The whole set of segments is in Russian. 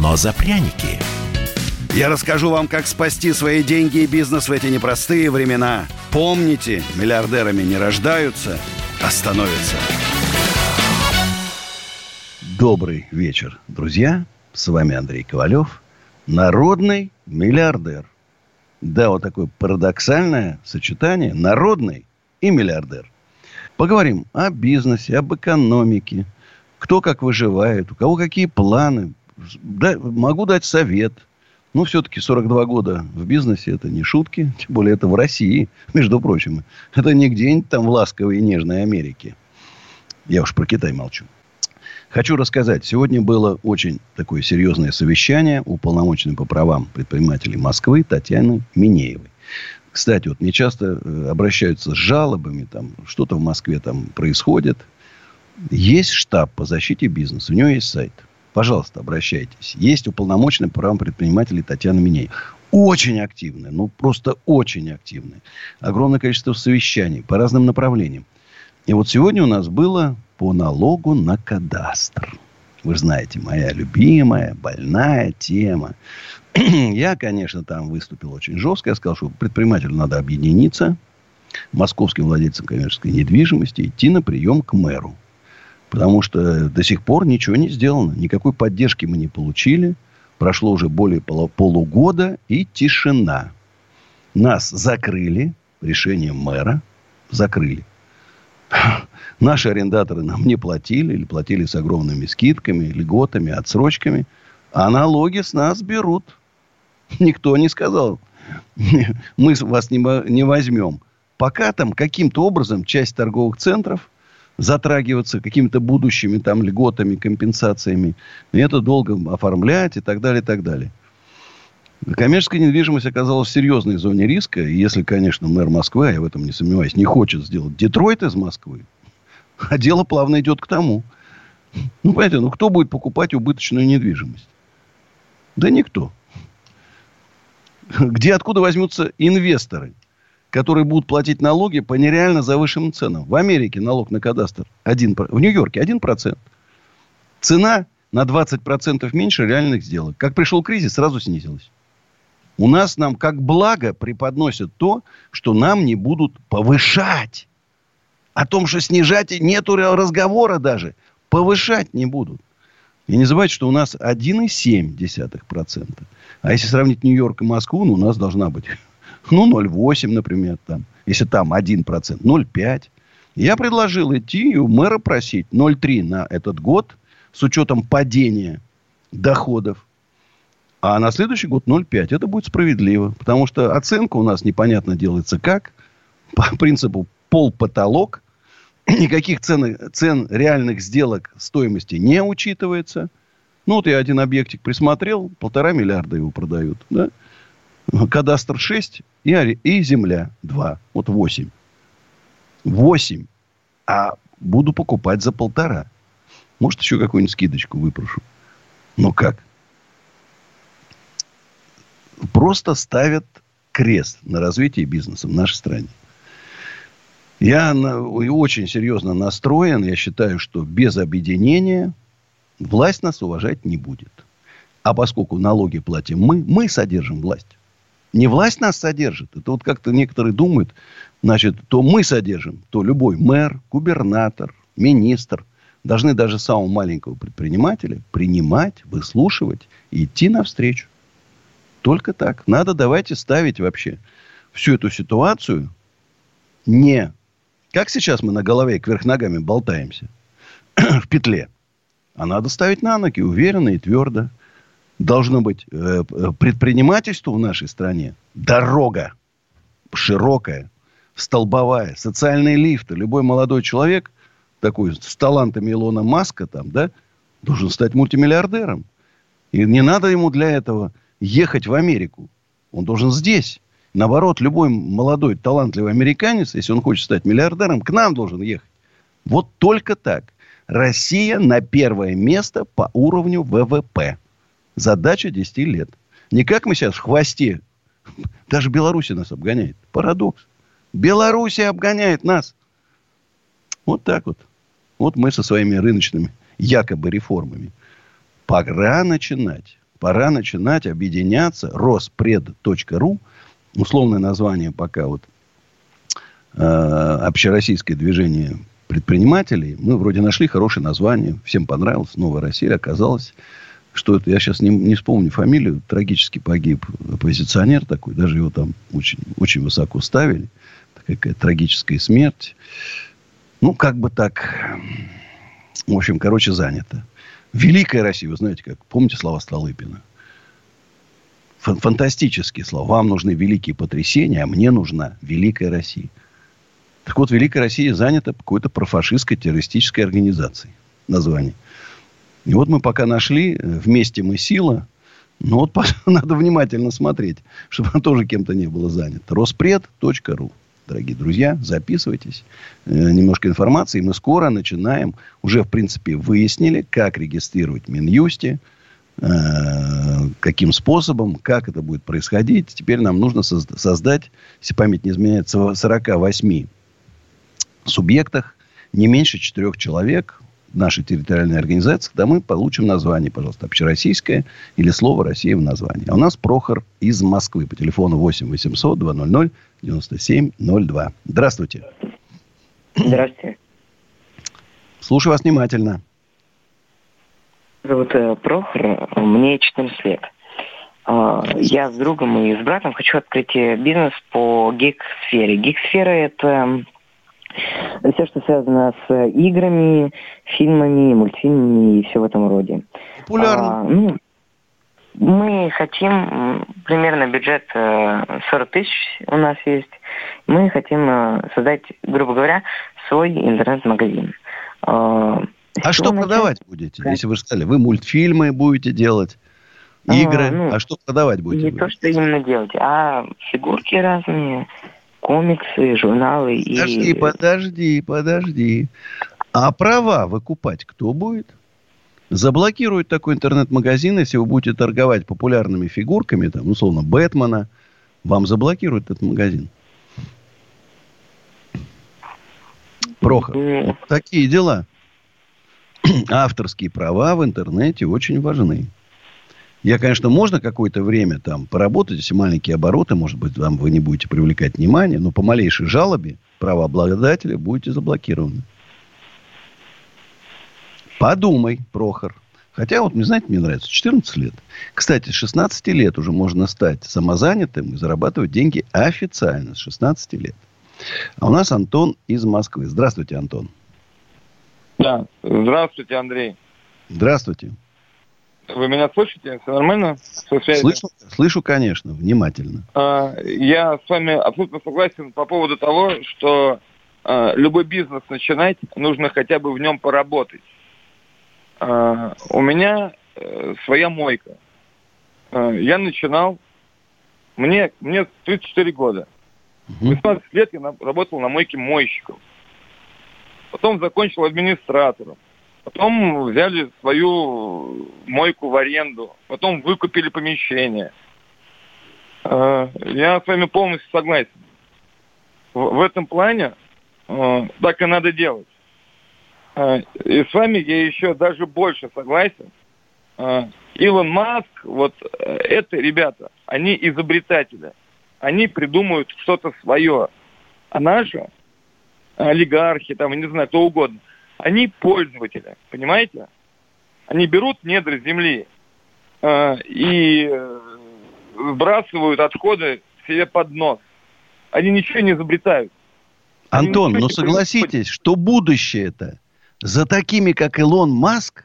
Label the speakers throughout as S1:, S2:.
S1: но за пряники.
S2: Я расскажу вам, как спасти свои деньги и бизнес в эти непростые времена. Помните, миллиардерами не рождаются, а становятся. Добрый вечер, друзья. С вами Андрей Ковалев, народный миллиардер. Да, вот такое парадоксальное сочетание народный и миллиардер. Поговорим о бизнесе, об экономике, кто как выживает, у кого какие планы. Да, могу дать совет. Ну, все-таки 42 года в бизнесе это не шутки. Тем более это в России, между прочим. Это не где-нибудь там в ласковой и нежной Америке. Я уж про Китай молчу. Хочу рассказать. Сегодня было очень такое серьезное совещание у полномоченной по правам предпринимателей Москвы Татьяны Минеевой. Кстати, вот мне часто э, обращаются с жалобами, там, что-то в Москве там происходит. Есть штаб по защите бизнеса, у него есть сайт. Пожалуйста, обращайтесь. Есть уполномоченный по правам предпринимателей Татьяна Миней. Очень активная, ну просто очень активная. Огромное количество совещаний по разным направлениям. И вот сегодня у нас было по налогу на кадастр. Вы знаете, моя любимая, больная тема. Я, конечно, там выступил очень жестко. Я сказал, что предпринимателю надо объединиться, московским владельцам коммерческой недвижимости, идти на прием к мэру. Потому что до сих пор ничего не сделано. Никакой поддержки мы не получили. Прошло уже более полугода и тишина. Нас закрыли решением мэра. Закрыли. Наши арендаторы нам не платили, или платили с огромными скидками, льготами, отсрочками. А налоги с нас берут. Никто не сказал, мы вас не, возьмем. Пока там каким-то образом часть торговых центров затрагиваться какими-то будущими там льготами, компенсациями. Это долго оформлять и так далее, и так далее. Коммерческая недвижимость оказалась в серьезной зоне риска. И если, конечно, мэр Москвы, а я в этом не сомневаюсь, не хочет сделать Детройт из Москвы, а дело плавно идет к тому. Ну, понимаете, ну кто будет покупать убыточную недвижимость? Да никто. Где, откуда возьмутся инвесторы, которые будут платить налоги по нереально завышенным ценам? В Америке налог на кадастр 1%, в Нью-Йорке 1%. Цена на 20% меньше реальных сделок. Как пришел кризис, сразу снизилась. У нас нам как благо преподносят то, что нам не будут повышать. О том, что снижать, нету разговора даже. Повышать не будут. И не забывайте, что у нас 1,7%. А если сравнить Нью-Йорк и Москву, ну, у нас должна быть, ну, 0,8, например, там. Если там 1%, 0,5. Я предложил идти и у мэра просить 0,3 на этот год с учетом падения доходов а на следующий год 0,5. Это будет справедливо. Потому что оценка у нас непонятно делается как. По принципу пол-потолок. Никаких цен, цен реальных сделок стоимости не учитывается. Ну, вот я один объектик присмотрел. Полтора миллиарда его продают. Да? Кадастр 6 и, и земля 2. Вот 8. 8. А буду покупать за полтора. Может, еще какую-нибудь скидочку выпрошу. Ну как? просто ставят крест на развитии бизнеса в нашей стране. Я очень серьезно настроен. Я считаю, что без объединения власть нас уважать не будет. А поскольку налоги платим мы, мы содержим власть. Не власть нас содержит. Это вот как-то некоторые думают, значит, то мы содержим, то любой мэр, губернатор, министр должны даже самого маленького предпринимателя принимать, выслушивать и идти навстречу. Только так. Надо давайте ставить вообще всю эту ситуацию не как сейчас мы на голове кверх ногами болтаемся в петле. А надо ставить на ноги уверенно и твердо. Должно быть э, предпринимательство в нашей стране. Дорога широкая, столбовая, социальные лифты. Любой молодой человек, такой с талантами Илона Маска, там, да, должен стать мультимиллиардером. И не надо ему для этого ехать в Америку. Он должен здесь. Наоборот, любой молодой, талантливый американец, если он хочет стать миллиардером, к нам должен ехать. Вот только так. Россия на первое место по уровню ВВП. Задача 10 лет. Не как мы сейчас в хвосте. Даже Беларусь нас обгоняет. Парадокс. Белоруссия обгоняет нас. Вот так вот. Вот мы со своими рыночными якобы реформами. Пора начинать. Пора начинать объединяться. Роспред.ру. Условное название пока вот э, общероссийское движение предпринимателей. Мы вроде нашли хорошее название. Всем понравилось. Новая Россия. Оказалось, что это, я сейчас не, не вспомню фамилию, трагически погиб оппозиционер такой, даже его там очень, очень высоко ставили. Такая трагическая смерть. Ну, как бы так, в общем, короче, занято. Великая Россия, вы знаете, как, помните слова Столыпина? Фантастические слова. Вам нужны великие потрясения, а мне нужна Великая Россия. Так вот, Великая Россия занята какой-то профашистской террористической организацией. Название. И вот мы пока нашли, э, вместе мы сила. Но вот надо внимательно смотреть, чтобы она тоже кем-то не было занято. Роспред.ру. Дорогие друзья, записывайтесь. Э, немножко информации. Мы скоро начинаем. Уже, в принципе, выяснили, как регистрировать Минюсте. Э, каким способом, как это будет происходить. Теперь нам нужно создать, если память не изменяется, в 48 субъектах не меньше четырех человек нашей территориальной организации, тогда мы получим название, пожалуйста, общероссийское или слово «Россия» в названии. А у нас Прохор из Москвы по телефону 8 800 200 9702. Здравствуйте.
S3: Здравствуйте.
S2: Слушаю вас внимательно.
S3: Зовут э, Прохор, мне 14 лет. Э, я с другом и с братом хочу открыть э, бизнес по гик-сфере. Гик-сфера – это все, что связано с играми, фильмами, мультфильмами и все в этом роде.
S2: Популярно.
S3: А, ну, мы хотим примерно бюджет 40 э, тысяч у нас есть. Мы хотим э, создать, грубо говоря, свой интернет-магазин.
S2: А, а что начать? продавать будете, да. если вы сказали? Вы мультфильмы будете делать, а, игры, а, ну, а что продавать будете?
S3: Не вы? то, что именно делать, а фигурки разные, комиксы, журналы.
S2: Подожди,
S3: и...
S2: подожди, подожди. А права выкупать кто будет? Заблокируют такой интернет-магазин, если вы будете торговать популярными фигурками, там, условно, Бэтмена, вам заблокируют этот магазин. Прохор, вот такие дела. Авторские права в интернете очень важны. Я, конечно, можно какое-то время там поработать, если маленькие обороты, может быть, там вы не будете привлекать внимание, но по малейшей жалобе правообладателя будете заблокированы. Подумай, Прохор. Хотя, вот, не знаете, мне нравится, 14 лет. Кстати, с 16 лет уже можно стать самозанятым и зарабатывать деньги официально с 16 лет. А у нас Антон из Москвы. Здравствуйте, Антон.
S4: Да, здравствуйте, Андрей.
S2: Здравствуйте.
S4: Вы меня слышите? Все нормально?
S2: Слышу, слышу, конечно, внимательно.
S4: А, я с вами абсолютно согласен по поводу того, что а, любой бизнес начинать, нужно хотя бы в нем поработать. А, у меня э, своя мойка. Я начинал, мне, мне 34 года. 16 лет я работал на мойке мойщиком. Потом закончил администратором. Потом взяли свою мойку в аренду. Потом выкупили помещение. Э, я с вами полностью согласен. В этом плане э, так и надо делать. Э, и с вами я еще даже больше согласен. Илон Маск, вот это ребята, они изобретатели. Они придумают что-то свое. А наши олигархи, там, не знаю, кто угодно, они пользователи, понимаете? Они берут недра земли э, и э, сбрасывают отходы себе под нос. Они ничего не изобретают.
S2: Они Антон, ну согласитесь, что будущее это за такими, как Илон Маск,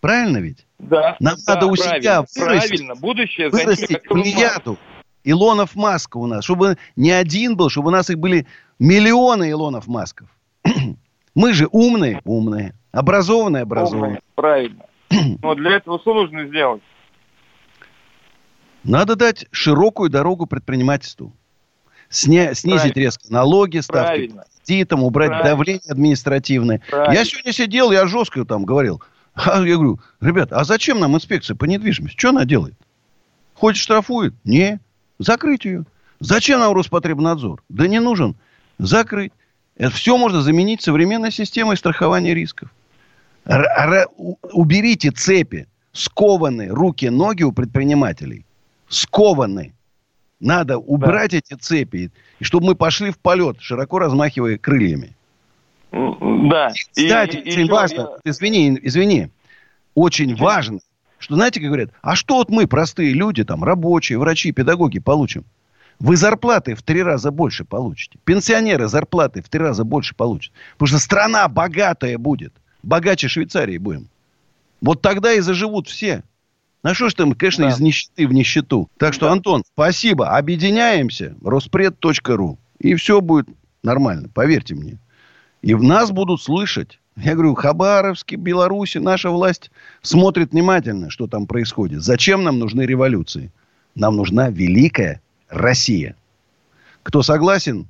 S2: правильно ведь?
S4: Да.
S2: Нам
S4: да,
S2: надо у себя вырастить,
S4: правильно. Будущее
S2: вырастить за ними, плеяду Илонов Маска у нас, чтобы не один был, чтобы у нас их были миллионы Илонов Масков. Мы же умные, умные. Образованные, образованные. Умные,
S4: правильно. Но для этого что нужно сделать?
S2: Надо дать широкую дорогу предпринимательству. Сня, снизить Правильно. резко налоги, ставки кредитам, убрать Правильно. давление административное. Правильно. Я сегодня сидел, я жестко там говорил. А я говорю, ребят, а зачем нам инспекция по недвижимости? Что она делает? Хоть штрафует? Не. Закрыть ее. Зачем нам Роспотребнадзор? Да не нужен. Закрыть. Это все можно заменить современной системой страхования рисков. Р- уберите цепи, скованы руки, ноги у предпринимателей. Скованы. Надо убрать да. эти цепи, и чтобы мы пошли в полет, широко размахивая крыльями.
S4: Да.
S2: И, кстати, и, очень и важно, я... извини, извини, очень важно, что, знаете, как говорят, а что вот мы, простые люди, там, рабочие, врачи, педагоги, получим? Вы зарплаты в три раза больше получите. Пенсионеры зарплаты в три раза больше получат. Потому что страна богатая будет. Богаче Швейцарии будем. Вот тогда и заживут все. А что ж там, конечно, да. из нищеты в нищету. Так что, да. Антон, спасибо. Объединяемся. Роспред.ру. И все будет нормально. Поверьте мне. И в нас будут слышать. Я говорю, Хабаровске, Беларуси, наша власть смотрит внимательно, что там происходит. Зачем нам нужны революции? Нам нужна великая Россия. Кто согласен,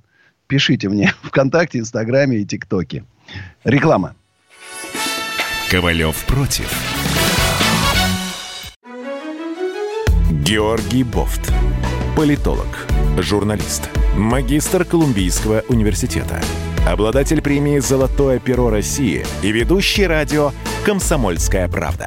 S2: пишите мне ВКонтакте, Инстаграме и ТикТоке. Реклама.
S1: Ковалев против. Георгий Бофт. Политолог, журналист, магистр Колумбийского университета, обладатель премии «Золотое перо России» и ведущий радио «Комсомольская правда».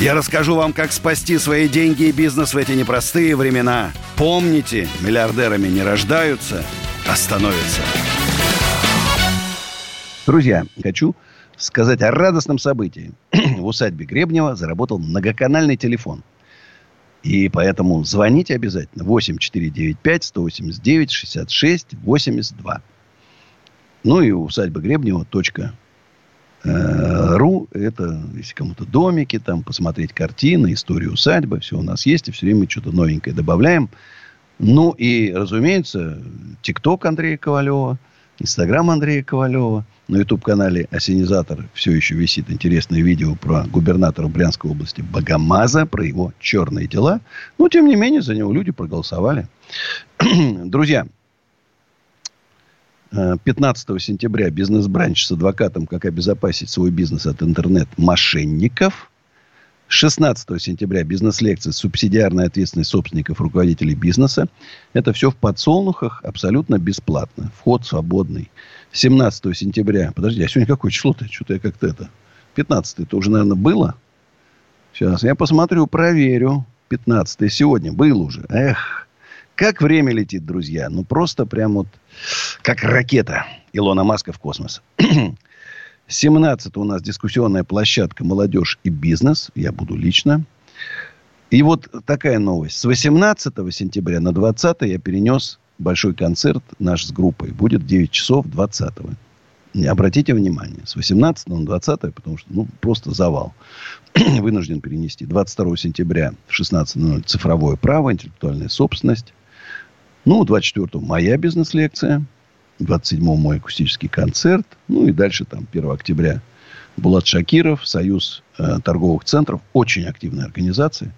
S2: я расскажу вам, как спасти свои деньги и бизнес в эти непростые времена. Помните, миллиардерами не рождаются, а становятся. Друзья, хочу сказать о радостном событии. в усадьбе Гребнева заработал многоканальный телефон. И поэтому звоните обязательно. 8495 189 66 82. Ну и усадьба Гребнева. Э, ру, это, если кому-то домики, там, посмотреть картины, историю усадьбы, все у нас есть, и все время что-то новенькое добавляем. Ну, и, разумеется, ТикТок Андрея Ковалева, Инстаграм Андрея Ковалева, на YouTube-канале «Осенизатор» все еще висит интересное видео про губернатора Брянской области Богомаза, про его черные дела. Но, тем не менее, за него люди проголосовали. Друзья, 15 сентября бизнес-бранч с адвокатом «Как обезопасить свой бизнес от интернет-мошенников». 16 сентября бизнес-лекция «Субсидиарная ответственность собственников руководителей бизнеса». Это все в подсолнухах абсолютно бесплатно. Вход свободный. 17 сентября. Подожди, а сегодня какое число-то? Что-то я как-то это... 15 это уже, наверное, было? Сейчас я посмотрю, проверю. 15 сегодня. Был уже. Эх, как время летит, друзья. Ну, просто прям вот как ракета Илона Маска в космос. 17 у нас дискуссионная площадка «Молодежь и бизнес». Я буду лично. И вот такая новость. С 18 сентября на 20 я перенес большой концерт наш с группой. Будет в 9 часов 20 -го. Обратите внимание. С 18 на 20 потому что ну, просто завал. Вынужден перенести. 22 сентября в 16.00 цифровое право, интеллектуальная собственность. Ну, 24-го моя бизнес-лекция. 27-го мой акустический концерт. Ну, и дальше там 1 октября Булат Шакиров, Союз э, торговых центров. Очень активная организация.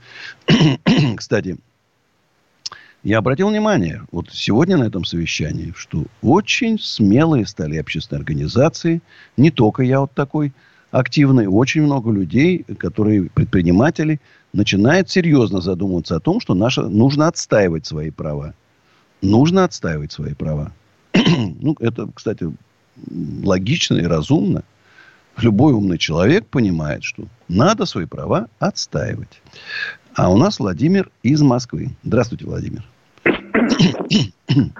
S2: Кстати, я обратил внимание, вот сегодня на этом совещании, что очень смелые стали общественные организации. Не только я вот такой активный. Очень много людей, которые предприниматели, начинают серьезно задумываться о том, что наше, нужно отстаивать свои права нужно отстаивать свои права. ну, это, кстати, логично и разумно. Любой умный человек понимает, что надо свои права отстаивать. А у нас Владимир из Москвы. Здравствуйте, Владимир.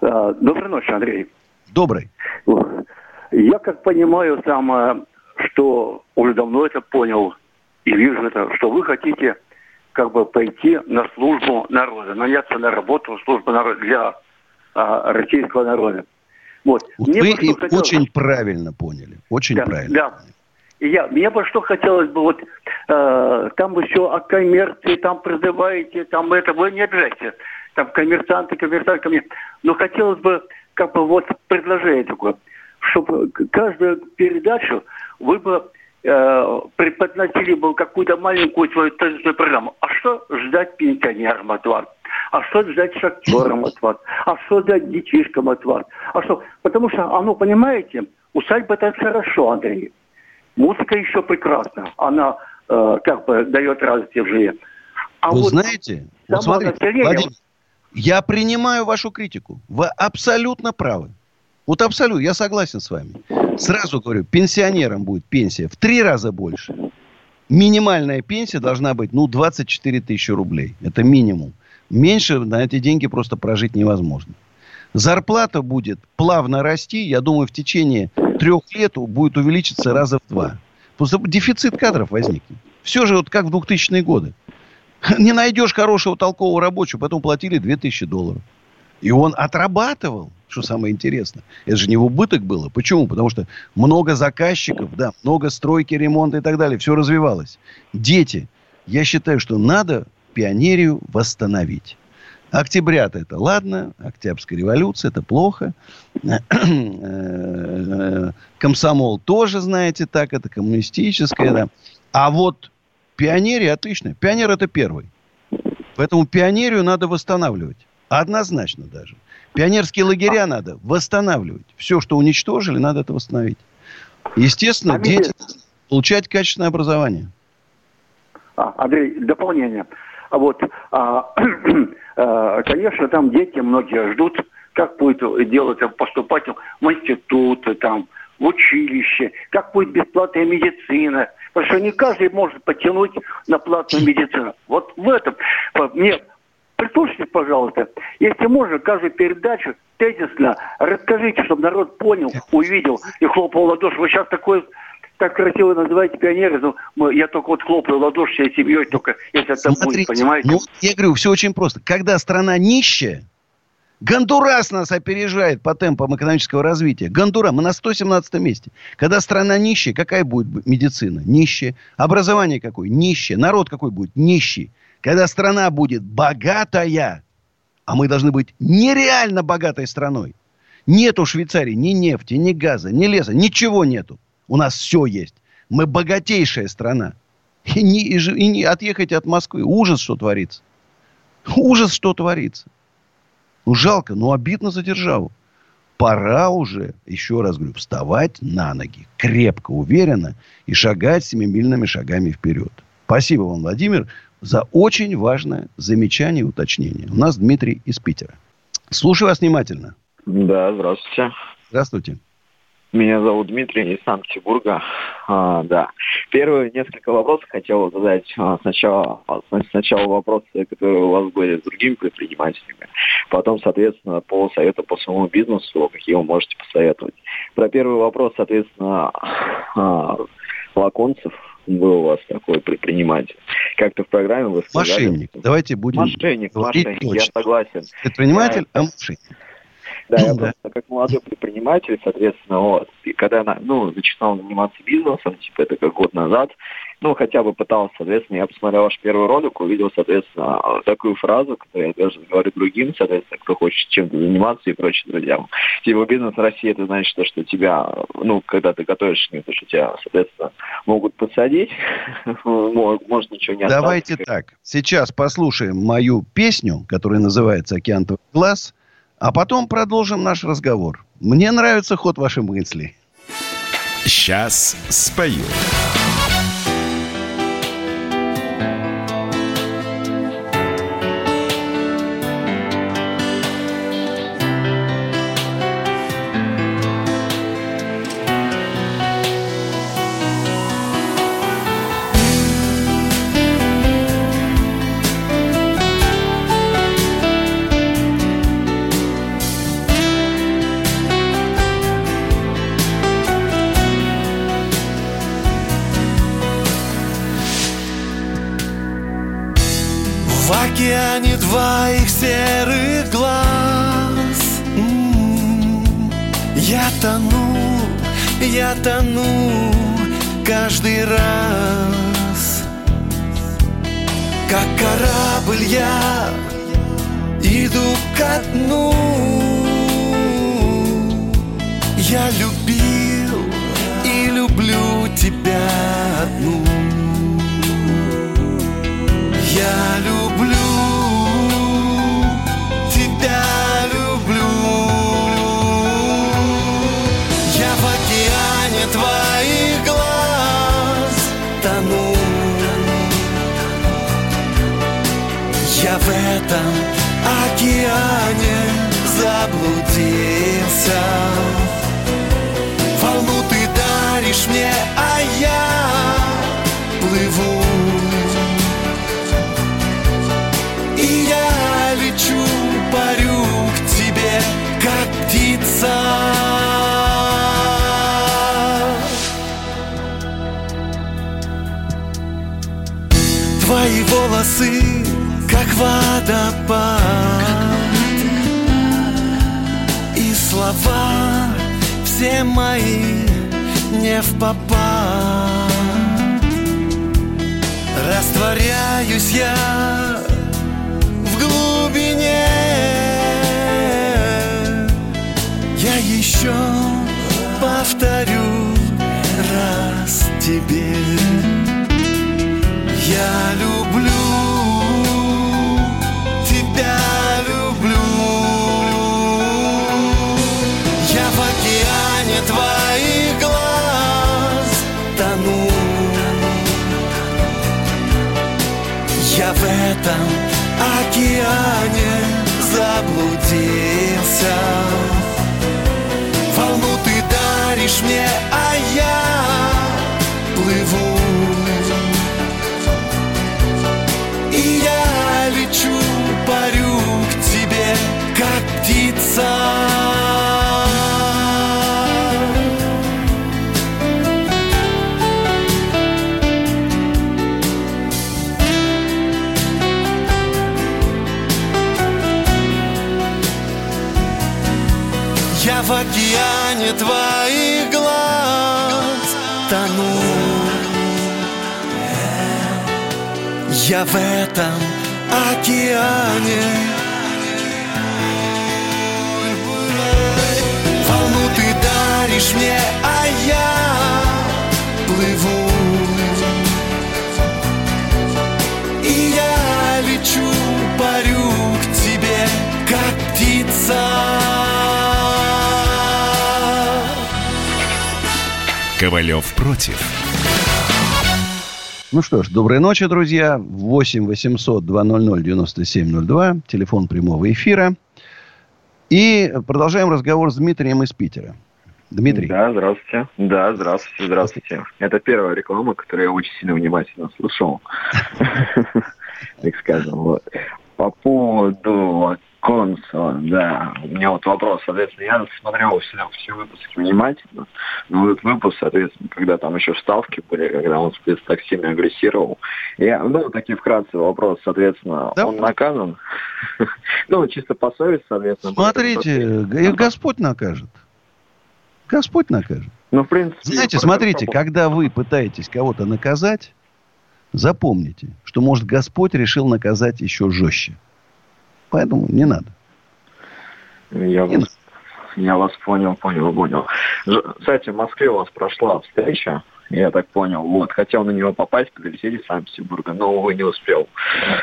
S5: А, доброй ночи, Андрей.
S2: Добрый.
S5: Я как понимаю, там что уже давно это понял и вижу это, что вы хотите как бы пойти на службу народа, наняться на работу в службу народа для а, российского народа.
S2: Вот. Мне Вы бы хотелось... очень правильно поняли. Очень да, правильно. Да.
S5: И я, мне бы что хотелось бы, вот э, там все о коммерции, там призываете, там это, вы не обижайте, там коммерсанты, коммерсанты ко мне. Но хотелось бы, как бы вот предложение такое, чтобы каждую передачу вы бы э, преподносили бы какую-то маленькую свою тезисную программу. А что ждать пенсионерам от вас? А что ждать шахтерам от вас? А что ждать детишкам от вас? А что? Потому что оно, понимаете, усадьба это хорошо, Андрей. Музыка еще прекрасна. Она э, как бы дает радость в жизни.
S2: А Вы вот знаете, вот смотрите, Владимир, я принимаю вашу критику. Вы абсолютно правы. Вот абсолютно, я согласен с вами. Сразу говорю, пенсионерам будет пенсия в три раза больше. Минимальная пенсия должна быть, ну, 24 тысячи рублей. Это минимум. Меньше на эти деньги просто прожить невозможно. Зарплата будет плавно расти. Я думаю, в течение трех лет будет увеличиться раза в два. Просто дефицит кадров возникнет. Все же вот как в 2000-е годы. Не найдешь хорошего толкового рабочего, поэтому платили 2000 долларов. И он отрабатывал, что самое интересное. Это же не в убыток было. Почему? Потому что много заказчиков, да, много стройки, ремонта и так далее. Все развивалось. Дети. Я считаю, что надо пионерию восстановить. Октября-то это ладно, Октябрьская революция это плохо. Комсомол тоже, знаете, так, это коммунистическое, да. А вот пионерия отлично. Пионер это первый. Поэтому пионерию надо восстанавливать. Однозначно даже. Пионерские лагеря надо восстанавливать. Все, что уничтожили, надо это восстановить. Естественно, а дети получать качественное образование.
S5: А, Андрей, дополнение. А вот, а, а, конечно, там дети многие ждут, как будет делать, поступать в институты, там, в училище, как будет бесплатная медицина. Потому что не каждый может потянуть на платную медицину. Вот в этом мне Прислушайтесь, пожалуйста, если можно, каждую передачу тезисно расскажите, чтобы народ понял, увидел и хлопал ладоши. Вы сейчас такой так красиво называете пионеры, но я только вот хлопаю ладоши всей семьей, только если это Смотрите, будет, понимаете? Ну,
S2: я говорю, все очень просто. Когда страна нищая, Гондурас нас опережает по темпам экономического развития. Гондурас, мы на 117 месте. Когда страна нищая, какая будет медицина? Нищая. Образование какое? Нищее. Народ какой будет? Нищий. Когда страна будет богатая, а мы должны быть нереально богатой страной. Нету Швейцарии ни нефти, ни газа, ни леса, ничего нету. У нас все есть. Мы богатейшая страна. И не, и, и не отъехать от Москвы. Ужас, что творится. Ужас, что творится. Ну, жалко, но обидно за державу. Пора уже, еще раз говорю, вставать на ноги. Крепко, уверенно и шагать семимильными шагами вперед. Спасибо вам, Владимир за очень важное замечание и уточнение. У нас Дмитрий из Питера. Слушаю вас внимательно.
S6: Да, здравствуйте.
S2: Здравствуйте.
S6: Меня зовут Дмитрий из Санкт-Петербурга. А, да. Первые несколько вопросов хотел задать а, сначала, сначала вопросы, которые у вас были с другими предпринимателями. Потом, соответственно, по совету по своему бизнесу, какие вы можете посоветовать. Про первый вопрос, соответственно, а, Лаконцев был у вас такой предприниматель. Как-то в программе вы
S2: сказали... Мошенник. Давайте будем...
S6: Мошенник, мошенник, точно. я согласен.
S2: Предприниматель, я... а мошенник.
S6: Да, я просто как молодой предприниматель, соответственно, вот, и когда ну, начинал заниматься бизнесом, типа это как год назад, ну, хотя бы пытался, соответственно, я посмотрел ваш первый ролик, увидел, соответственно, такую фразу, которую я даже говорю другим, соответственно, кто хочет чем-то заниматься и прочим друзьям. Типа бизнес в России, это значит, то, что тебя, ну, когда ты готовишь, то, что тебя, соответственно, могут подсадить, может ничего не.
S2: Давайте так, сейчас послушаем мою песню, которая называется «Океан твоих глаз», а потом продолжим наш разговор. Мне нравится ход вашей мысли.
S1: Сейчас спою.
S7: Заблудился. Волну ты даришь мне, а я плыву. И я лечу, парю к тебе, как птица. Твои волосы, как водопад слова все мои не в попад. Растворяюсь я в глубине. Я еще повторю раз тебе. Я люблю океане заблудился. Волну ты даришь мне, океане твоих глаз тону Я в этом океане. Волну ты даришь мне,
S1: Ковалев против.
S2: Ну что ж, доброй ночи, друзья. 8 800 200 9702. Телефон прямого эфира. И продолжаем разговор с Дмитрием из Питера. Дмитрий.
S6: Да, здравствуйте. Да, здравствуйте, здравствуйте. Это первая реклама, которую я очень сильно внимательно слушал. Так скажем. Вот. По поводу консула, да, у меня вот вопрос, соответственно, я смотрел все, все выпуски внимательно, но этот выпуск, соответственно, когда там еще вставки были, когда он, соответственно, так сильно агрессировал, я, ну, такие вкратце вопрос, соответственно,
S2: Да.
S6: он наказан? Ну, чисто по совести, соответственно.
S2: Смотрите, их Господь накажет. Господь накажет.
S6: Ну, в принципе...
S2: Знаете, смотрите, когда вы пытаетесь кого-то наказать, запомните, что, может, Господь решил наказать еще жестче. Поэтому не надо.
S6: Я
S2: Не
S6: вас, я вас понял, понял, понял. Кстати, в Москве у вас прошла встреча, я так понял, вот. Хотел на нее попасть, прилетели из Санкт-Петербурга, но, увы, не успел.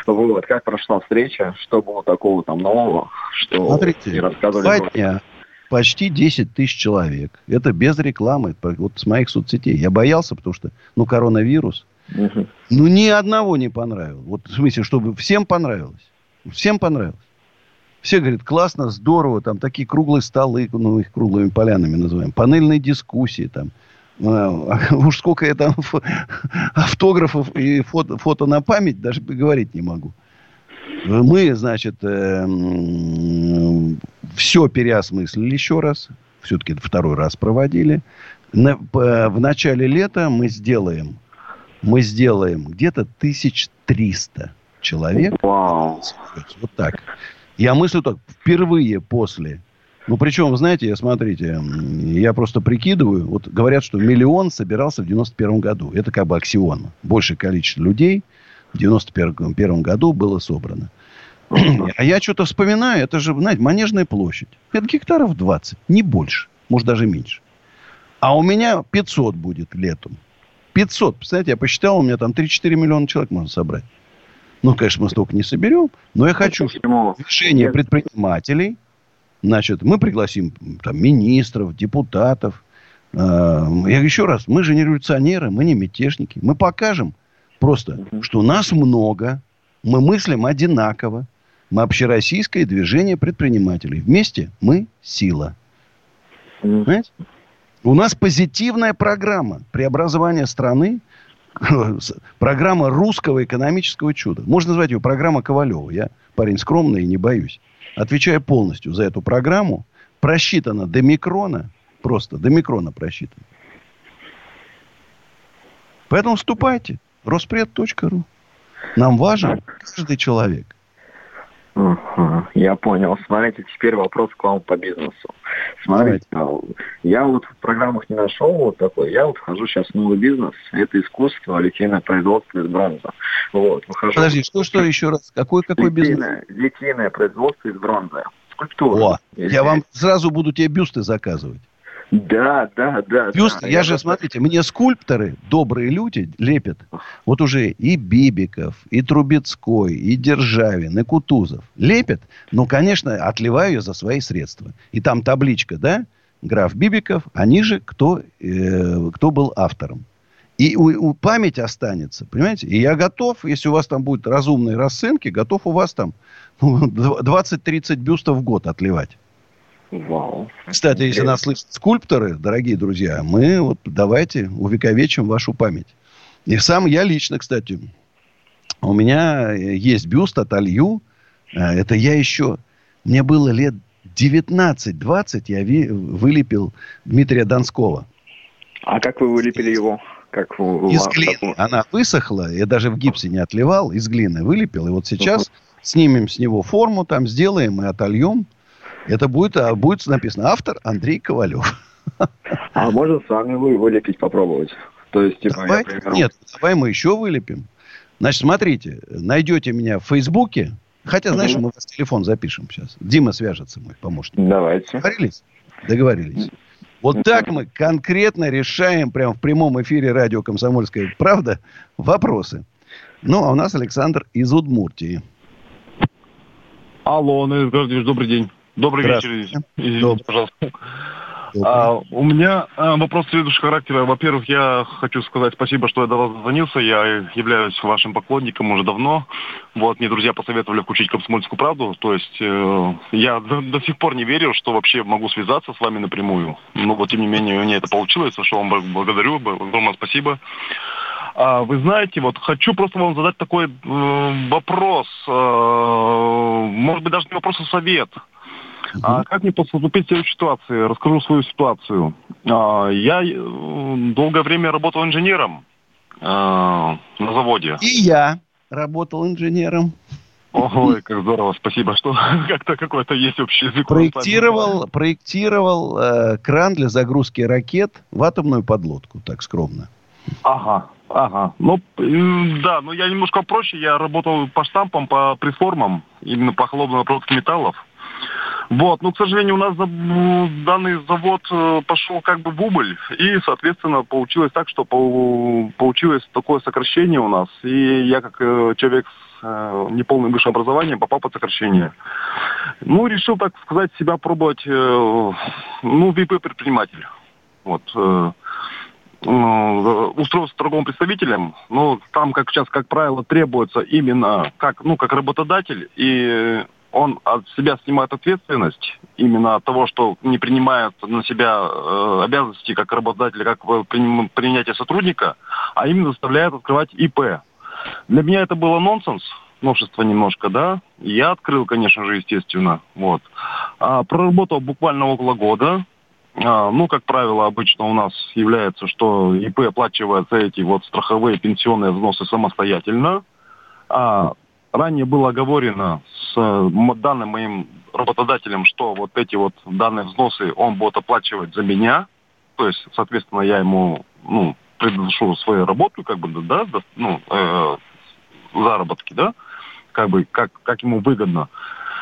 S6: Вот, как прошла встреча, что было такого там нового, что не
S2: Смотрите,
S6: рассказывали
S2: два дня, почти 10 тысяч человек. Это без рекламы, вот с моих соцсетей. Я боялся, потому что, ну, коронавирус.
S6: Мгм.
S2: Ну, ни одного не понравилось. Вот, в смысле, чтобы всем понравилось. Всем понравилось. Все говорят, классно, здорово, там такие круглые столы, ну, их круглыми полянами называем, панельные дискуссии там. А, Уж сколько я там фо- автографов и фото, фото на память даже говорить не могу. Мы, значит, все переосмыслили еще раз. Все-таки второй раз проводили. На- в начале лета мы сделаем, мы сделаем где-то 1300 человек.
S5: Вау.
S2: Вот так. Я мыслю так, впервые после ну, причем, знаете, смотрите, я просто прикидываю. Вот говорят, что миллион собирался в 91 году. Это как бы аксион. Большее количество людей в 91 году было собрано. А я что-то вспоминаю. Это же, знаете, Манежная площадь. Это гектаров 20, не больше. Может, даже меньше. А у меня 500 будет летом. 500. Представляете, я посчитал, у меня там 3-4 миллиона человек можно собрать. Ну, конечно, мы столько не соберем. Но я хочу, чтобы решение предпринимателей Значит, мы пригласим там, министров, депутатов. А, я еще раз, мы же не революционеры, мы не мятежники. Мы покажем просто, что нас много, мы мыслим одинаково. Мы общероссийское движение предпринимателей. Вместе мы сила. Понимаете? У нас позитивная программа преобразования страны, программа русского экономического чуда. Можно назвать ее программа Ковалева. Я парень скромный и не боюсь отвечаю полностью за эту программу, просчитана до микрона, просто до микрона просчитана. Поэтому вступайте. Роспред.ру. Нам важен каждый человек.
S6: Я понял. Смотрите, теперь вопрос к вам по бизнесу. Смотрите, я вот в программах не нашел вот такой. Я вот вхожу сейчас в новый бизнес. Это искусство, литейное производство из бронза. Вот,
S2: выхожу. Подожди, что, что еще раз? Какой, какой
S6: литейное,
S2: бизнес?
S6: Литейное производство из бронзы.
S2: Скульптура. О, я вам сразу буду тебе бюсты заказывать.
S6: Да, да, да.
S2: Бюст,
S6: да,
S2: я, я же, смотрите, мне скульпторы, добрые люди, лепят вот уже и Бибиков, и Трубецкой, и Державин, и Кутузов. Лепят, но, конечно, отливаю я за свои средства. И там табличка, да, граф Бибиков, они же кто, э, кто был автором. И у, у память останется, понимаете? И я готов, если у вас там будут разумные расценки, готов у вас там ну, 20-30 бюстов в год отливать.
S6: Вау.
S2: Кстати, если нас слышат скульпторы, дорогие друзья, мы вот давайте увековечим вашу память. И сам я лично, кстати, у меня есть бюст от Алью. Э, это я еще... Мне было лет 19-20, я ви, вылепил Дмитрия Донского.
S6: А как вы вылепили его? Как
S2: вы, из глины. Она высохла, я даже в гипсе не отливал, из глины вылепил. И вот сейчас uh-huh. снимем с него форму, там сделаем и отольем. Это будет, а, будет написано автор Андрей Ковалев.
S6: А можно с вами вы вылепить попробовать? То есть, типа,
S2: давай, я, примеру... Нет, давай мы еще вылепим. Значит, смотрите, найдете меня в Фейсбуке. Хотя, знаешь, мы вас телефон запишем сейчас. Дима свяжется, мой помощник.
S6: Давайте.
S2: Договорились? Договорились. Вот так мы конкретно решаем прямо в прямом эфире радио «Комсомольская правда» вопросы. Ну, а у нас Александр из Удмуртии.
S8: Алло, добрый день. Добрый вечер, извините, Добрый. пожалуйста. А, у меня а, вопрос следующего характера. Во-первых, я хочу сказать спасибо, что я до вас дозвонился. Я являюсь вашим поклонником уже давно. Вот, мне друзья посоветовали включить «Комсомольскую правду». То есть э, я до, до сих пор не верю, что вообще могу связаться с вами напрямую. Но вот, тем не менее, у меня это получилось, за что вам благодарю. Огромное спасибо. А, вы знаете, вот хочу просто вам задать такой э, вопрос. Э, может быть, даже не вопрос, а совет. А как мне поступить в этой ситуации? Расскажу свою ситуацию. А, я э, долгое время работал инженером а, на заводе.
S2: И я работал инженером.
S8: Ой, как здорово, спасибо, что как-то какой-то есть общий язык.
S2: Проектировал, проектировал э, кран для загрузки ракет в атомную подлодку, так скромно.
S8: Ага, ага. Ну, да, но я немножко проще. Я работал по штампам, по приформам, именно по холодной обработке металлов. Вот, но, к сожалению, у нас данный завод э, пошел как бы в убыль, и, соответственно, получилось так, что получилось такое сокращение у нас, и я как э, человек с э, неполным высшим образованием попал под сокращение. Ну, решил, так сказать, себя пробовать, ну, ВИП-предприниматель. Вот, устроился торговым представителем, но там, как сейчас, как правило, требуется именно как, ну, как работодатель, и он от себя снимает ответственность именно от того, что не принимает на себя э, обязанности как работодателя, как принятие сотрудника, а именно заставляет открывать ИП. Для меня это было нонсенс, новшество немножко, да. Я открыл, конечно же, естественно. Вот. А, проработал буквально около года. А, ну, как правило, обычно у нас является, что ИП оплачивает эти вот страховые пенсионные взносы самостоятельно. А, ранее было оговорено с данным моим работодателем, что вот эти вот данные взносы он будет оплачивать за меня, то есть, соответственно, я ему, ну, предложу свою работу, как бы, да, ну, э, заработки, да, как бы, как, как ему выгодно.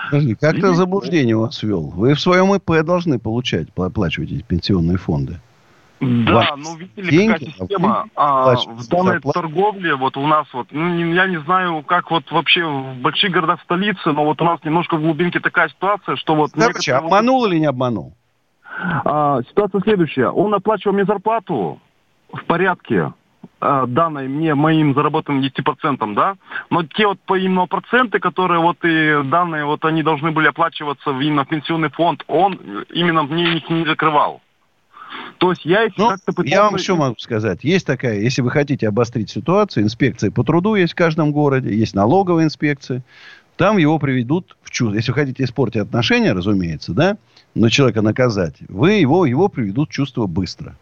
S2: Подожди, как-то и... заблуждение вас вел. Вы в своем ИП должны получать, оплачивать эти пенсионные фонды.
S8: Да, ну видите ли, какая система. А, в данной зарплат... торговле, вот у нас вот, ну, я не знаю, как вот вообще в больших городах столицы, но вот у нас немножко в глубинке такая ситуация, что вот...
S2: Короче, некоторые... обманул или не обманул?
S8: А, ситуация следующая. Он оплачивал мне зарплату в порядке а, данной мне моим заработанным 10%, да, но те вот по именно проценты, которые вот и данные, вот они должны были оплачиваться именно в пенсионный фонд, он именно мне их не закрывал. То есть я их
S2: ну, как-то пытался... Я вам что могу сказать. Есть такая, если вы хотите обострить ситуацию, инспекция по труду есть в каждом городе, есть налоговая инспекция. Там его приведут в чувство. Если вы хотите испортить отношения, разумеется, да, но человека наказать, вы его, его приведут в чувство быстро.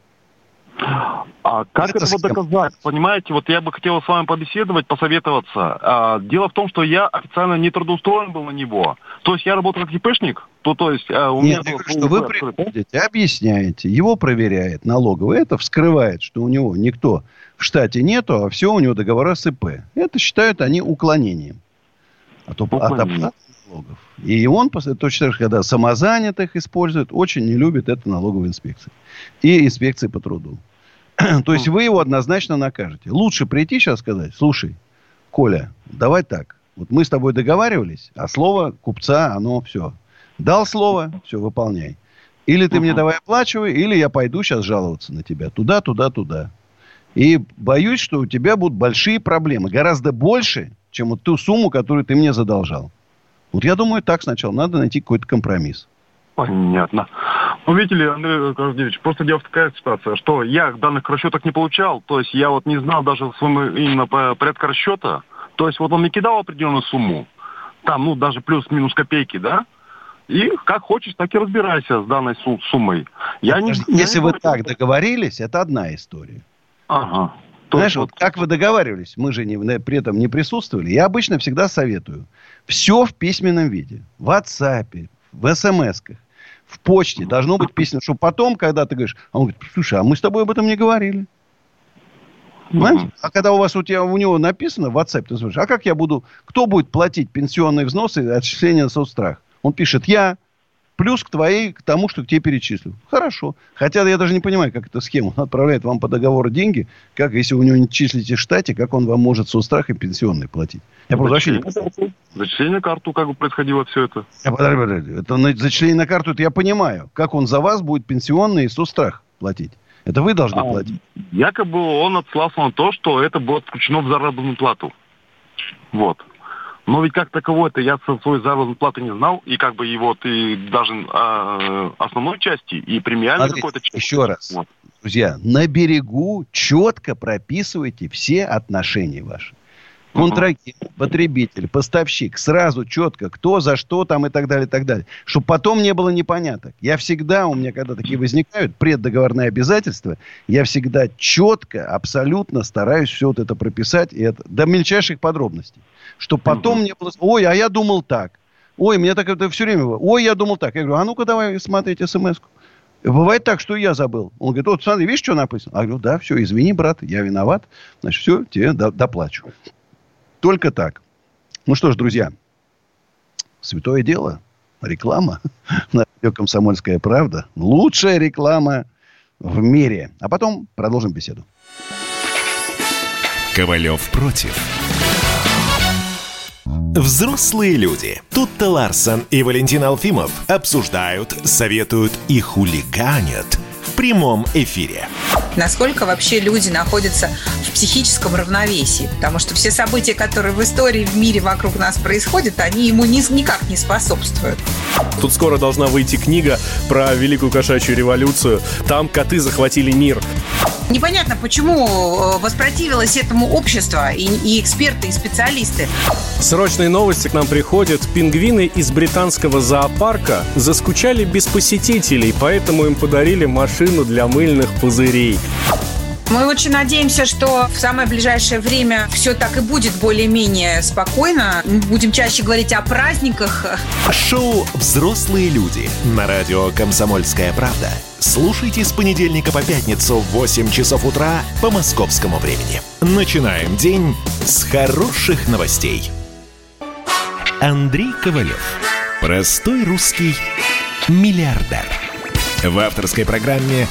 S8: А как это этого доказать? Понимаете, вот я бы хотел с вами побеседовать, посоветоваться. А, дело в том, что я официально не трудоустроен был на него. То есть я работал как ИПшник, то, то есть а, у
S2: Нет, меня было... что вы приходите, объясняете, его проверяет налоговый, это вскрывает, что у него никто в штате нету, а все у него договора с ИП. Это считают они уклонением от, от оплаты налогов. И он, точно так же, когда самозанятых использует, очень не любит это налоговая инспекция. И инспекция по труду. То есть вы его однозначно накажете. Лучше прийти сейчас сказать, слушай, Коля, давай так. Вот мы с тобой договаривались, а слово купца, оно все. Дал слово, все, выполняй. Или ты мне давай оплачивай, или я пойду сейчас жаловаться на тебя. Туда, туда, туда. И боюсь, что у тебя будут большие проблемы. Гораздо больше, чем вот ту сумму, которую ты мне задолжал. Вот я думаю, так сначала. Надо найти какой-то компромисс.
S8: Понятно. Ну, видите ли, Андрей Гордеевич, просто дело в такая ситуация, что я данных расчеток не получал, то есть я вот не знал даже своего именно порядка расчета, то есть вот он мне кидал определенную сумму, там, ну, даже плюс-минус копейки, да, и как хочешь, так и разбирайся с данной суммой.
S2: Я не, Если я вы не... так договорились, это одна история.
S8: Ага.
S2: Знаешь, вот как вы договаривались, мы же не, при этом не присутствовали. Я обычно всегда советую. Все в письменном виде. В WhatsApp, в смс-ках, в почте. Должно быть письменно. Чтобы потом, когда ты говоришь, а он говорит, слушай, а мы с тобой об этом не говорили. Понимаете? А когда у вас у тебя у него написано в WhatsApp, ты спрашиваешь, а как я буду, кто будет платить пенсионные взносы и отчисления на соцстрах? Он пишет, я, плюс к твоей, к тому, что к тебе перечислю. Хорошо. Хотя я даже не понимаю, как эта схема. Он отправляет вам по договору деньги, как если у него не числите в штате, как он вам может соцстрах и пенсионный платить. Я просто вообще
S8: не Зачисление на карту, как бы происходило все это? Я,
S2: подожди, подожди. Это на, зачисление на карту, это я понимаю. Как он за вас будет пенсионный и соцстрах платить. Это вы должны а, платить.
S8: Якобы он отслался на то, что это будет включено в заработную плату. Вот. Но ведь как таковой-то я свою заработную плату не знал, и как бы его ты даже э, основной части и премиальной какой-то части.
S2: Еще раз, вот. друзья, на берегу четко прописывайте все отношения ваши контрагент, потребитель, поставщик, сразу четко, кто за что там и так далее, и так далее. Чтобы потом не было непоняток. Я всегда, у меня когда такие возникают, преддоговорные обязательства, я всегда четко, абсолютно стараюсь все вот это прописать, и это, до мельчайших подробностей. Чтобы потом не было, ой, а я думал так. Ой, мне так это все время было. Ой, я думал так. Я говорю, а ну-ка давай смотреть смс-ку. Бывает так, что я забыл. Он говорит, вот смотри, видишь, что написано? А я говорю, да, все, извини, брат, я виноват. Значит, все, тебе доплачу. Только так. Ну что ж, друзья, святое дело. Реклама на радио «Комсомольская правда». Лучшая реклама в мире. А потом продолжим беседу.
S1: Ковалев против. Взрослые люди. Тут-то Ларсон и Валентин Алфимов обсуждают, советуют и хулиганят в прямом эфире
S9: насколько вообще люди находятся в психическом равновесии. Потому что все события, которые в истории, в мире вокруг нас происходят, они ему ни, никак не способствуют.
S10: Тут скоро должна выйти книга про Великую кошачью революцию. Там коты захватили мир.
S9: Непонятно, почему э, воспротивилось этому общество и, и эксперты, и специалисты.
S10: Срочные новости к нам приходят. Пингвины из британского зоопарка заскучали без посетителей, поэтому им подарили машину для мыльных пузырей.
S9: Мы очень надеемся, что в самое ближайшее время все так и будет более-менее спокойно. Мы будем чаще говорить о праздниках.
S1: Шоу «Взрослые люди» на радио «Комсомольская правда». Слушайте с понедельника по пятницу в 8 часов утра по московскому времени. Начинаем день с хороших новостей. Андрей Ковалев. Простой русский миллиардер. В авторской программе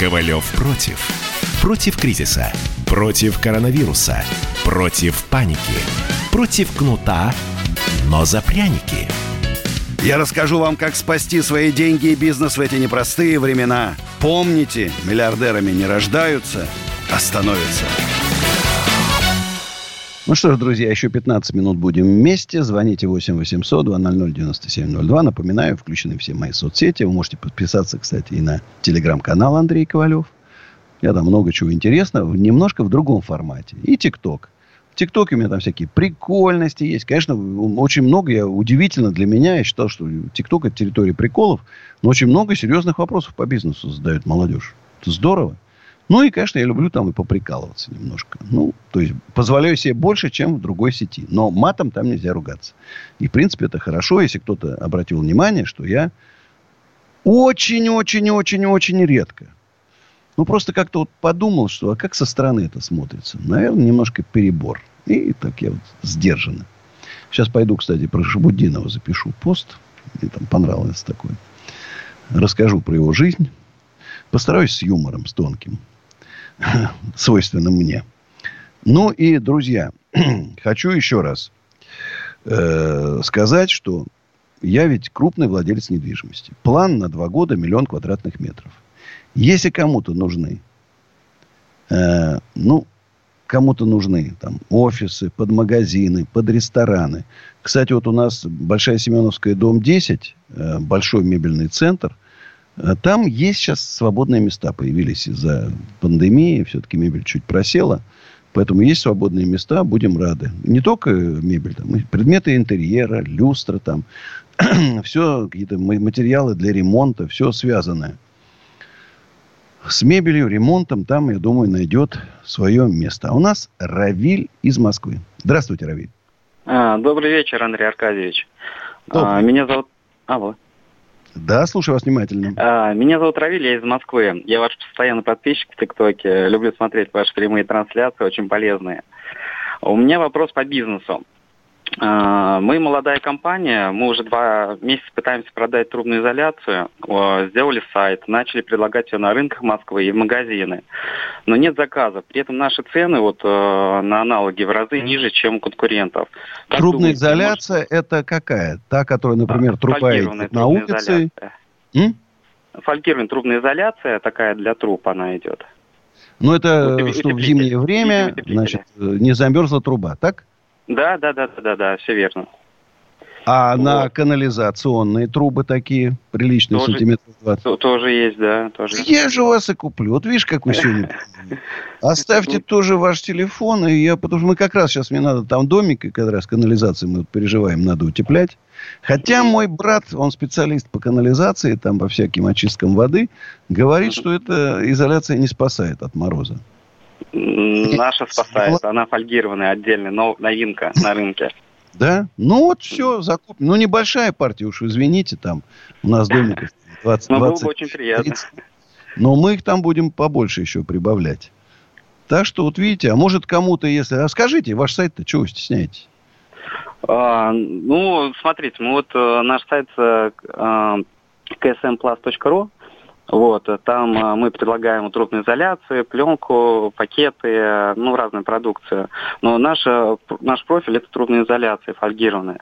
S1: «Ковалев против». Против кризиса, против коронавируса, против паники, против кнута, но за пряники.
S2: Я расскажу вам, как спасти свои деньги и бизнес в эти непростые времена. Помните, миллиардерами не рождаются, а становятся. Ну что ж, друзья, еще 15 минут будем вместе. Звоните 8 800 200 9702. Напоминаю, включены все мои соцсети. Вы можете подписаться, кстати, и на телеграм-канал Андрей Ковалев. Я там много чего интересного, немножко в другом формате. И ТикТок. В ТикТоке у меня там всякие прикольности есть. Конечно, очень много, я, удивительно для меня, я считал, что ТикТок это территория приколов, но очень много серьезных вопросов по бизнесу задает молодежь. Это здорово. Ну и, конечно, я люблю там и поприкалываться немножко. Ну, то есть, позволяю себе больше, чем в другой сети. Но матом там нельзя ругаться. И, в принципе, это хорошо, если кто-то обратил внимание, что я очень-очень-очень-очень редко. Ну, просто как-то вот подумал, что а как со стороны это смотрится? Наверное, немножко перебор. И так я вот сдержанно. Сейчас пойду, кстати, про Шабудинова запишу пост. Мне там понравилось такое. Расскажу про его жизнь. Постараюсь с юмором, с тонким. свойственным мне. Ну и, друзья, хочу еще раз э, сказать, что я ведь крупный владелец недвижимости. План на два года миллион квадратных метров. Если кому-то нужны, э, ну, кому-то нужны там офисы, под магазины, под рестораны. Кстати, вот у нас Большая Семеновская, дом 10, э, большой мебельный центр – Э, там есть сейчас свободные места, появились из-за пандемии. Все-таки мебель чуть просела. Поэтому есть свободные места, будем рады. Не только мебель, там, предметы интерьера, люстра, там, все какие-то материалы для ремонта, все связанное. С мебелью, ремонтом там, я думаю, найдет свое место. А у нас Равиль из Москвы. Здравствуйте, Равиль.
S11: А, добрый вечер, Андрей Аркадьевич. А, меня зовут... Алло.
S2: Да, слушаю вас внимательно.
S11: А, меня зовут Равиль, я из Москвы. Я ваш постоянный подписчик в ТикТоке. Люблю смотреть ваши прямые трансляции, очень полезные. У меня вопрос по бизнесу. А, мы молодая компания, мы уже два месяца пытаемся продать трубную изоляцию, сделали сайт, начали предлагать ее на рынках Москвы и в магазины. Но нет заказов. При этом наши цены вот э, на аналоги в разы ниже, чем у конкурентов.
S2: Как Трубная думаете, изоляция может... это какая? Та, которая, например, труба идет на улице?
S11: Фольгированная трубная изоляция, такая для труб она идет.
S2: Ну, это, вот, что в зимнее время, значит, не замерзла труба, так?
S11: Да, да, да, да, да, да, все верно.
S2: А вот. на канализационные трубы такие, приличные, тоже, сантиметров 20?
S11: Тоже есть, да. Тоже.
S2: Я же вас и куплю. Вот видишь, какой сегодня. Оставьте тоже ваш телефон. И я, потому что мы как раз сейчас, мне надо там домик, и как раз канализации мы переживаем, надо утеплять. Хотя мой брат, он специалист по канализации, там по всяким очисткам воды, говорит, что эта изоляция не спасает от мороза.
S11: Наша спасает, она фольгированная отдельная, но новинка на рынке.
S2: Да? Ну вот все, закуп. Ну небольшая партия, уж извините, там у нас домиков 20,
S11: Но 20, было бы очень приятно. 30.
S2: Но мы их там будем побольше еще прибавлять. Так что вот видите, а может кому-то, если... А скажите, ваш сайт-то чего вы стесняетесь?
S11: А, ну, смотрите, мы вот э, наш сайт э, э, ksmplus.ru вот, там э, мы предлагаем трубную изоляцию, пленку, пакеты, ну, разную продукцию. Но наша, наш профиль это трубная изоляция, фольгированная.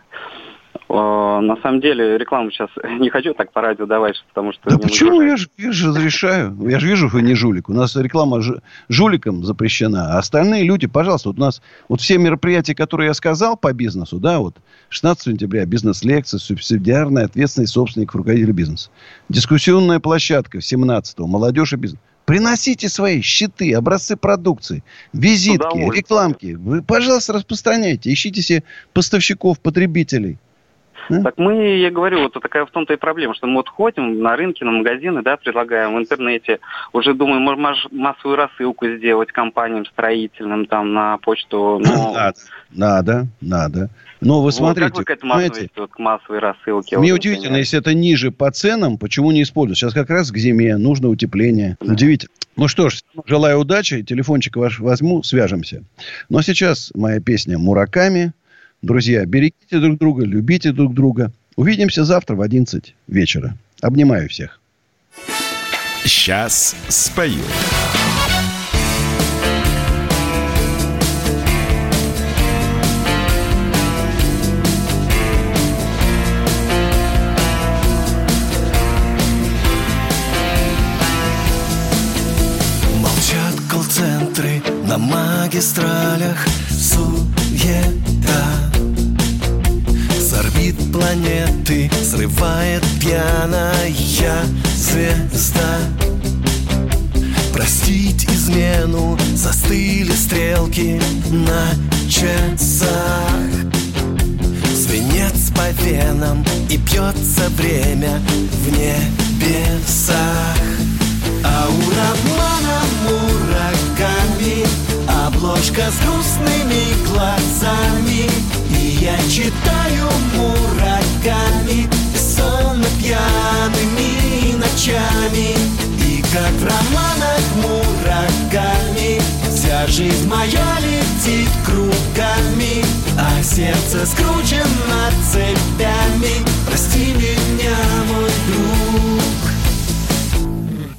S11: На самом деле рекламу сейчас не хочу так по радио давать, потому что...
S2: Да почему? Я же, я же разрешаю. Я же вижу, вы не жулик. У нас реклама ж, жуликам запрещена. А остальные люди, пожалуйста, вот у нас вот все мероприятия, которые я сказал по бизнесу, да, вот 16 сентября бизнес-лекция, субсидиарная ответственность собственников руководителя бизнеса. Дискуссионная площадка 17-го, молодежь и бизнес. Приносите свои щиты, образцы продукции, визитки, рекламки. Вы, пожалуйста, распространяйте. Ищите себе поставщиков, потребителей.
S11: Да? Так мы, я говорю, вот такая в том-то и проблема, что мы вот ходим на рынки, на магазины, да, предлагаем в интернете, уже думаем, может массовую рассылку сделать компаниям строительным, там, на почту. Но...
S2: Надо, надо, надо. Но вы вот смотрите, как вы к
S11: этому знаете, вот, к массовой рассылке?
S2: Мне вот, удивительно, например. если это ниже по ценам, почему не используют? Сейчас как раз к зиме нужно утепление. Да. Удивительно. Ну что ж, желаю удачи. Телефончик ваш возьму, свяжемся. Но сейчас моя песня «Мураками». Друзья, берегите друг друга, любите друг друга. Увидимся завтра в 11 вечера. Обнимаю всех.
S1: Сейчас спою.
S7: На магистралях суета орбит планеты срывает пьяная звезда. Простить измену застыли стрелки на часах. Свинец по венам и пьется время в небесах. Аура обмана мураками Обложка с грустными глазами я читаю мураками Сонно пьяными ночами. И как в романах мураками Вся жизнь моя летит кругами. А сердце скручено цепями. Прости меня, мой друг.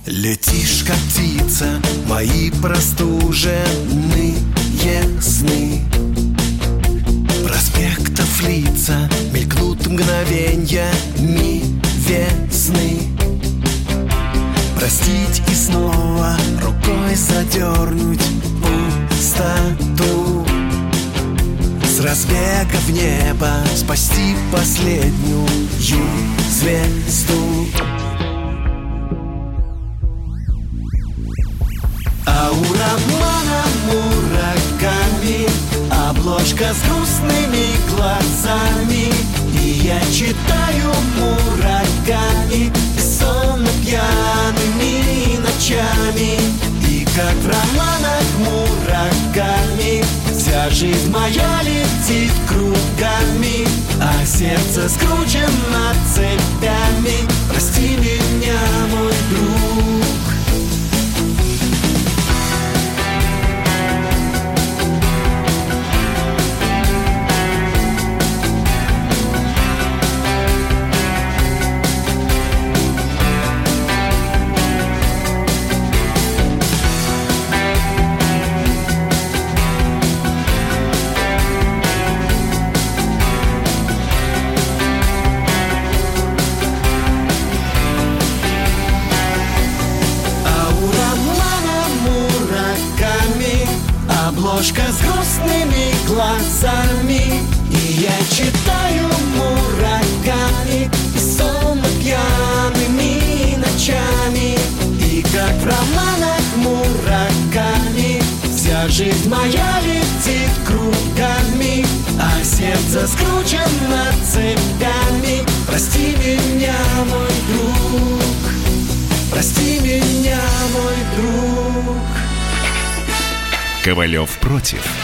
S7: Летишь, как птица, мои простуженные сны Проспектов лица мелькнут мгновеньями весны Простить и снова рукой задернуть пустоту. С разбега в небо спасти последнюю звезду. Аура обмана мураками Обложка с грустными глазами И я читаю мураками Сонно пьяными ночами. И как в романах мураками Вся жизнь моя летит кругами А сердце скручено цепями. Прости меня, мой друг глазами И я читаю мураками И сонно пьяными ночами. И как в романах мураками Вся жизнь моя летит кругами А сердце скручено цепями. Прости меня, мой друг Прости меня, мой друг.
S1: Ковалев против.